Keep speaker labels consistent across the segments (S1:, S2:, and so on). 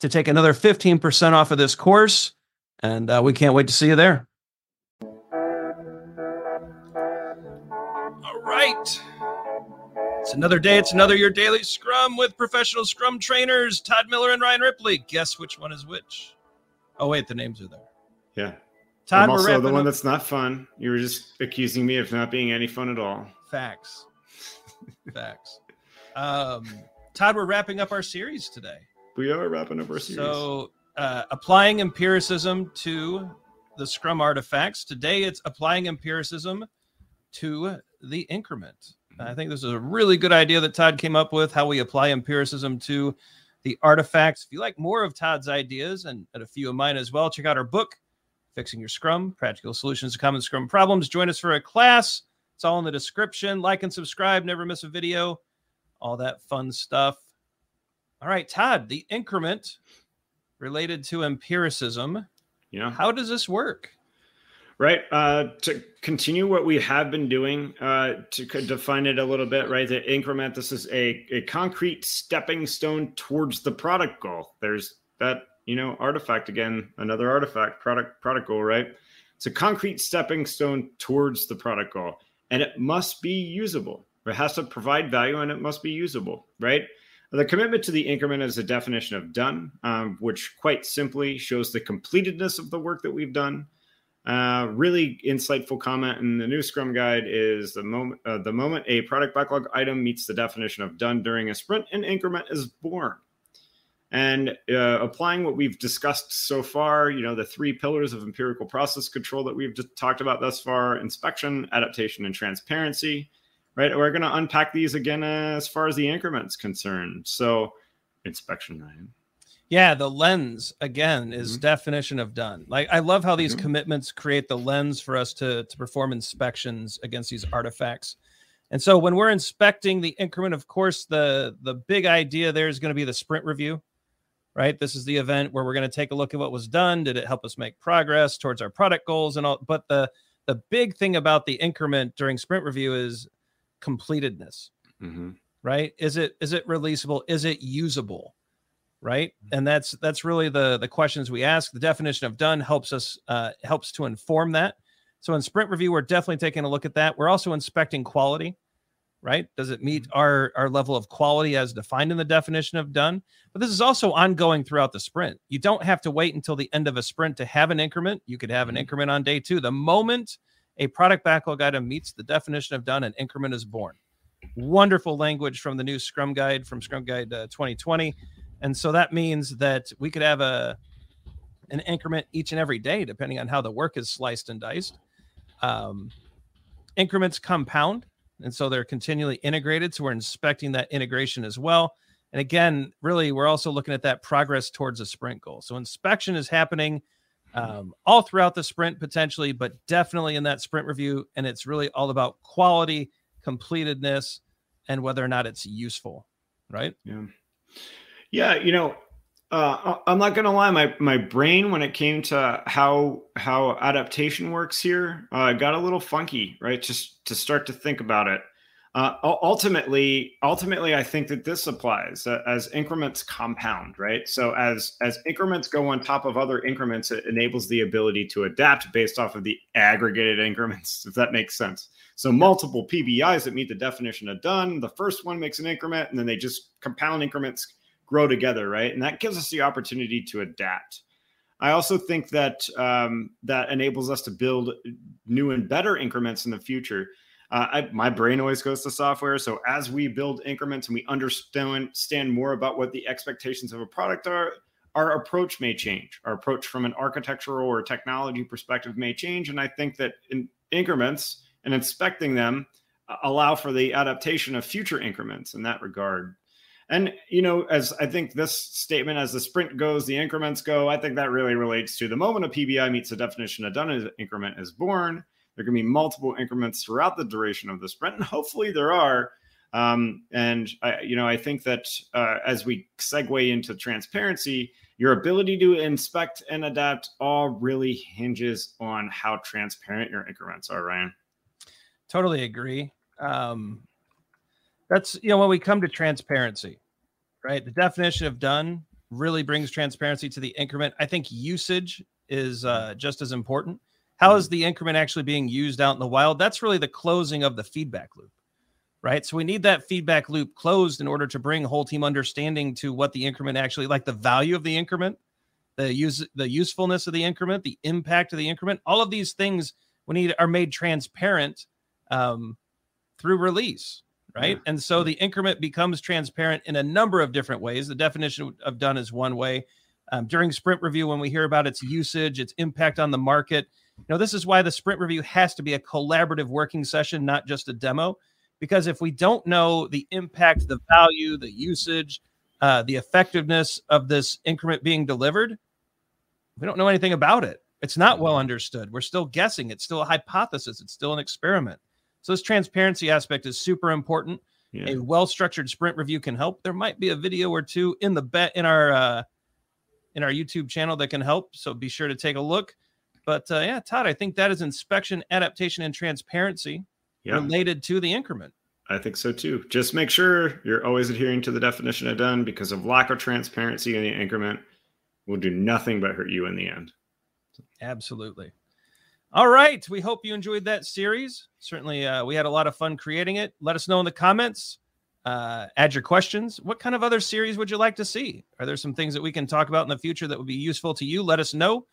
S1: to take another 15% off of this course. And uh, we can't wait to see you there. All right. It's another day. It's another your daily scrum with professional scrum trainers, Todd Miller and Ryan Ripley. Guess which one is which? Oh, wait, the names are there.
S2: Yeah. Todd, I'm also the one up. that's not fun. You were just accusing me of not being any fun at all.
S1: Facts. Facts. Um, Todd, we're wrapping up our series today.
S2: We are wrapping up our series.
S1: So, uh, applying empiricism to the Scrum artifacts. Today, it's applying empiricism to the increment. I think this is a really good idea that Todd came up with how we apply empiricism to the artifacts. If you like more of Todd's ideas and, and a few of mine as well, check out our book, Fixing Your Scrum Practical Solutions to Common Scrum Problems. Join us for a class. It's all in the description. Like and subscribe, never miss a video, all that fun stuff. All right, Todd, the increment related to empiricism.
S2: Yeah.
S1: How does this work?
S2: Right. Uh, to continue what we have been doing, uh, to define it a little bit, right? The increment, this is a, a concrete stepping stone towards the product goal. There's that, you know, artifact again, another artifact, product, product goal, right? It's a concrete stepping stone towards the product goal. And it must be usable. It has to provide value and it must be usable, right? The commitment to the increment is a definition of done, um, which quite simply shows the completedness of the work that we've done. Uh, really insightful comment in the new Scrum guide is the moment uh, the moment a product backlog item meets the definition of done during a sprint, an increment is born. And uh, applying what we've discussed so far, you know, the three pillars of empirical process control that we've just talked about thus far: inspection, adaptation, and transparency right? We're going to unpack these again as far as the increments concerned. So, inspection nine.
S1: Yeah, the lens again is mm-hmm. definition of done. Like I love how these mm-hmm. commitments create the lens for us to to perform inspections against these artifacts. And so when we're inspecting the increment, of course, the the big idea there is going to be the sprint review, right? This is the event where we're going to take a look at what was done. Did it help us make progress towards our product goals and all? But the the big thing about the increment during sprint review is completedness mm-hmm. right? Is it is it releasable? Is it usable right? Mm-hmm. and that's that's really the the questions we ask. The definition of done helps us uh, helps to inform that. So in sprint review we're definitely taking a look at that. We're also inspecting quality right? Does it meet mm-hmm. our our level of quality as defined in the definition of done? But this is also ongoing throughout the sprint. You don't have to wait until the end of a sprint to have an increment. You could have an mm-hmm. increment on day two. The moment a product backlog item meets the definition of done, an increment is born. Wonderful language from the new Scrum Guide from Scrum Guide uh, 2020. And so that means that we could have a an increment each and every day, depending on how the work is sliced and diced. Um, increments compound, and so they're continually integrated. So we're inspecting that integration as well. And again, really, we're also looking at that progress towards a sprint goal. So inspection is happening um, all throughout the sprint potentially, but definitely in that sprint review. And it's really all about quality, completedness, and whether or not it's useful. Right.
S2: Yeah. Yeah. You know, Uh, I'm not gonna lie, my my brain when it came to how how adaptation works here uh, got a little funky, right? Just to start to think about it. Uh, ultimately, ultimately, I think that this applies uh, as increments compound, right? So as as increments go on top of other increments, it enables the ability to adapt based off of the aggregated increments, if that makes sense. So multiple PBIs that meet the definition of done. The first one makes an increment, and then they just compound increments grow together, right? And that gives us the opportunity to adapt. I also think that um, that enables us to build new and better increments in the future uh, I, my brain always goes to software. So as we build increments and we understand more about what the expectations of a product are, our approach may change. Our approach from an architectural or technology perspective may change. And I think that in increments and inspecting them uh, allow for the adaptation of future increments in that regard. And you know, as I think this statement, as the sprint goes, the increments go. I think that really relates to the moment a PBI meets the definition of done increment is born there can be multiple increments throughout the duration of the sprint, and hopefully there are. Um, and I, you know, I think that uh, as we segue into transparency, your ability to inspect and adapt all really hinges on how transparent your increments are. Ryan,
S1: totally agree. Um, that's you know when we come to transparency, right? The definition of done really brings transparency to the increment. I think usage is uh, just as important. How is the increment actually being used out in the wild? That's really the closing of the feedback loop, right? So we need that feedback loop closed in order to bring whole team understanding to what the increment actually like the value of the increment, the use the usefulness of the increment, the impact of the increment. All of these things we need are made transparent um, through release, right? Yeah. And so the increment becomes transparent in a number of different ways. The definition of done is one way. Um, during sprint review, when we hear about its usage, its impact on the market, you know, this is why the sprint review has to be a collaborative working session, not just a demo. Because if we don't know the impact, the value, the usage, uh, the effectiveness of this increment being delivered, we don't know anything about it. It's not well understood. We're still guessing. It's still a hypothesis. It's still an experiment. So this transparency aspect is super important. Yeah. A well-structured sprint review can help. There might be a video or two in the bet in our uh, in our YouTube channel that can help. So be sure to take a look. But uh, yeah, Todd, I think that is inspection, adaptation, and transparency yeah. related to the increment.
S2: I think so too. Just make sure you're always adhering to the definition of done because of lack of transparency in the increment will do nothing but hurt you in the end.
S1: Absolutely. All right. We hope you enjoyed that series. Certainly, uh, we had a lot of fun creating it. Let us know in the comments. Uh, add your questions. What kind of other series would you like to see? Are there some things that we can talk about in the future that would be useful to you? Let us know.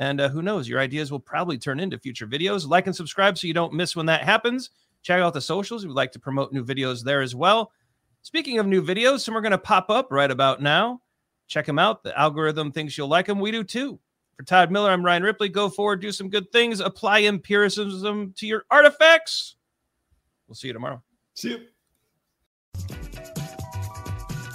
S1: And uh, who knows, your ideas will probably turn into future videos. Like and subscribe so you don't miss when that happens. Check out the socials. We'd like to promote new videos there as well. Speaking of new videos, some are going to pop up right about now. Check them out. The algorithm thinks you'll like them. We do too. For Todd Miller, I'm Ryan Ripley. Go forward, do some good things, apply empiricism to your artifacts. We'll see you tomorrow.
S2: See you.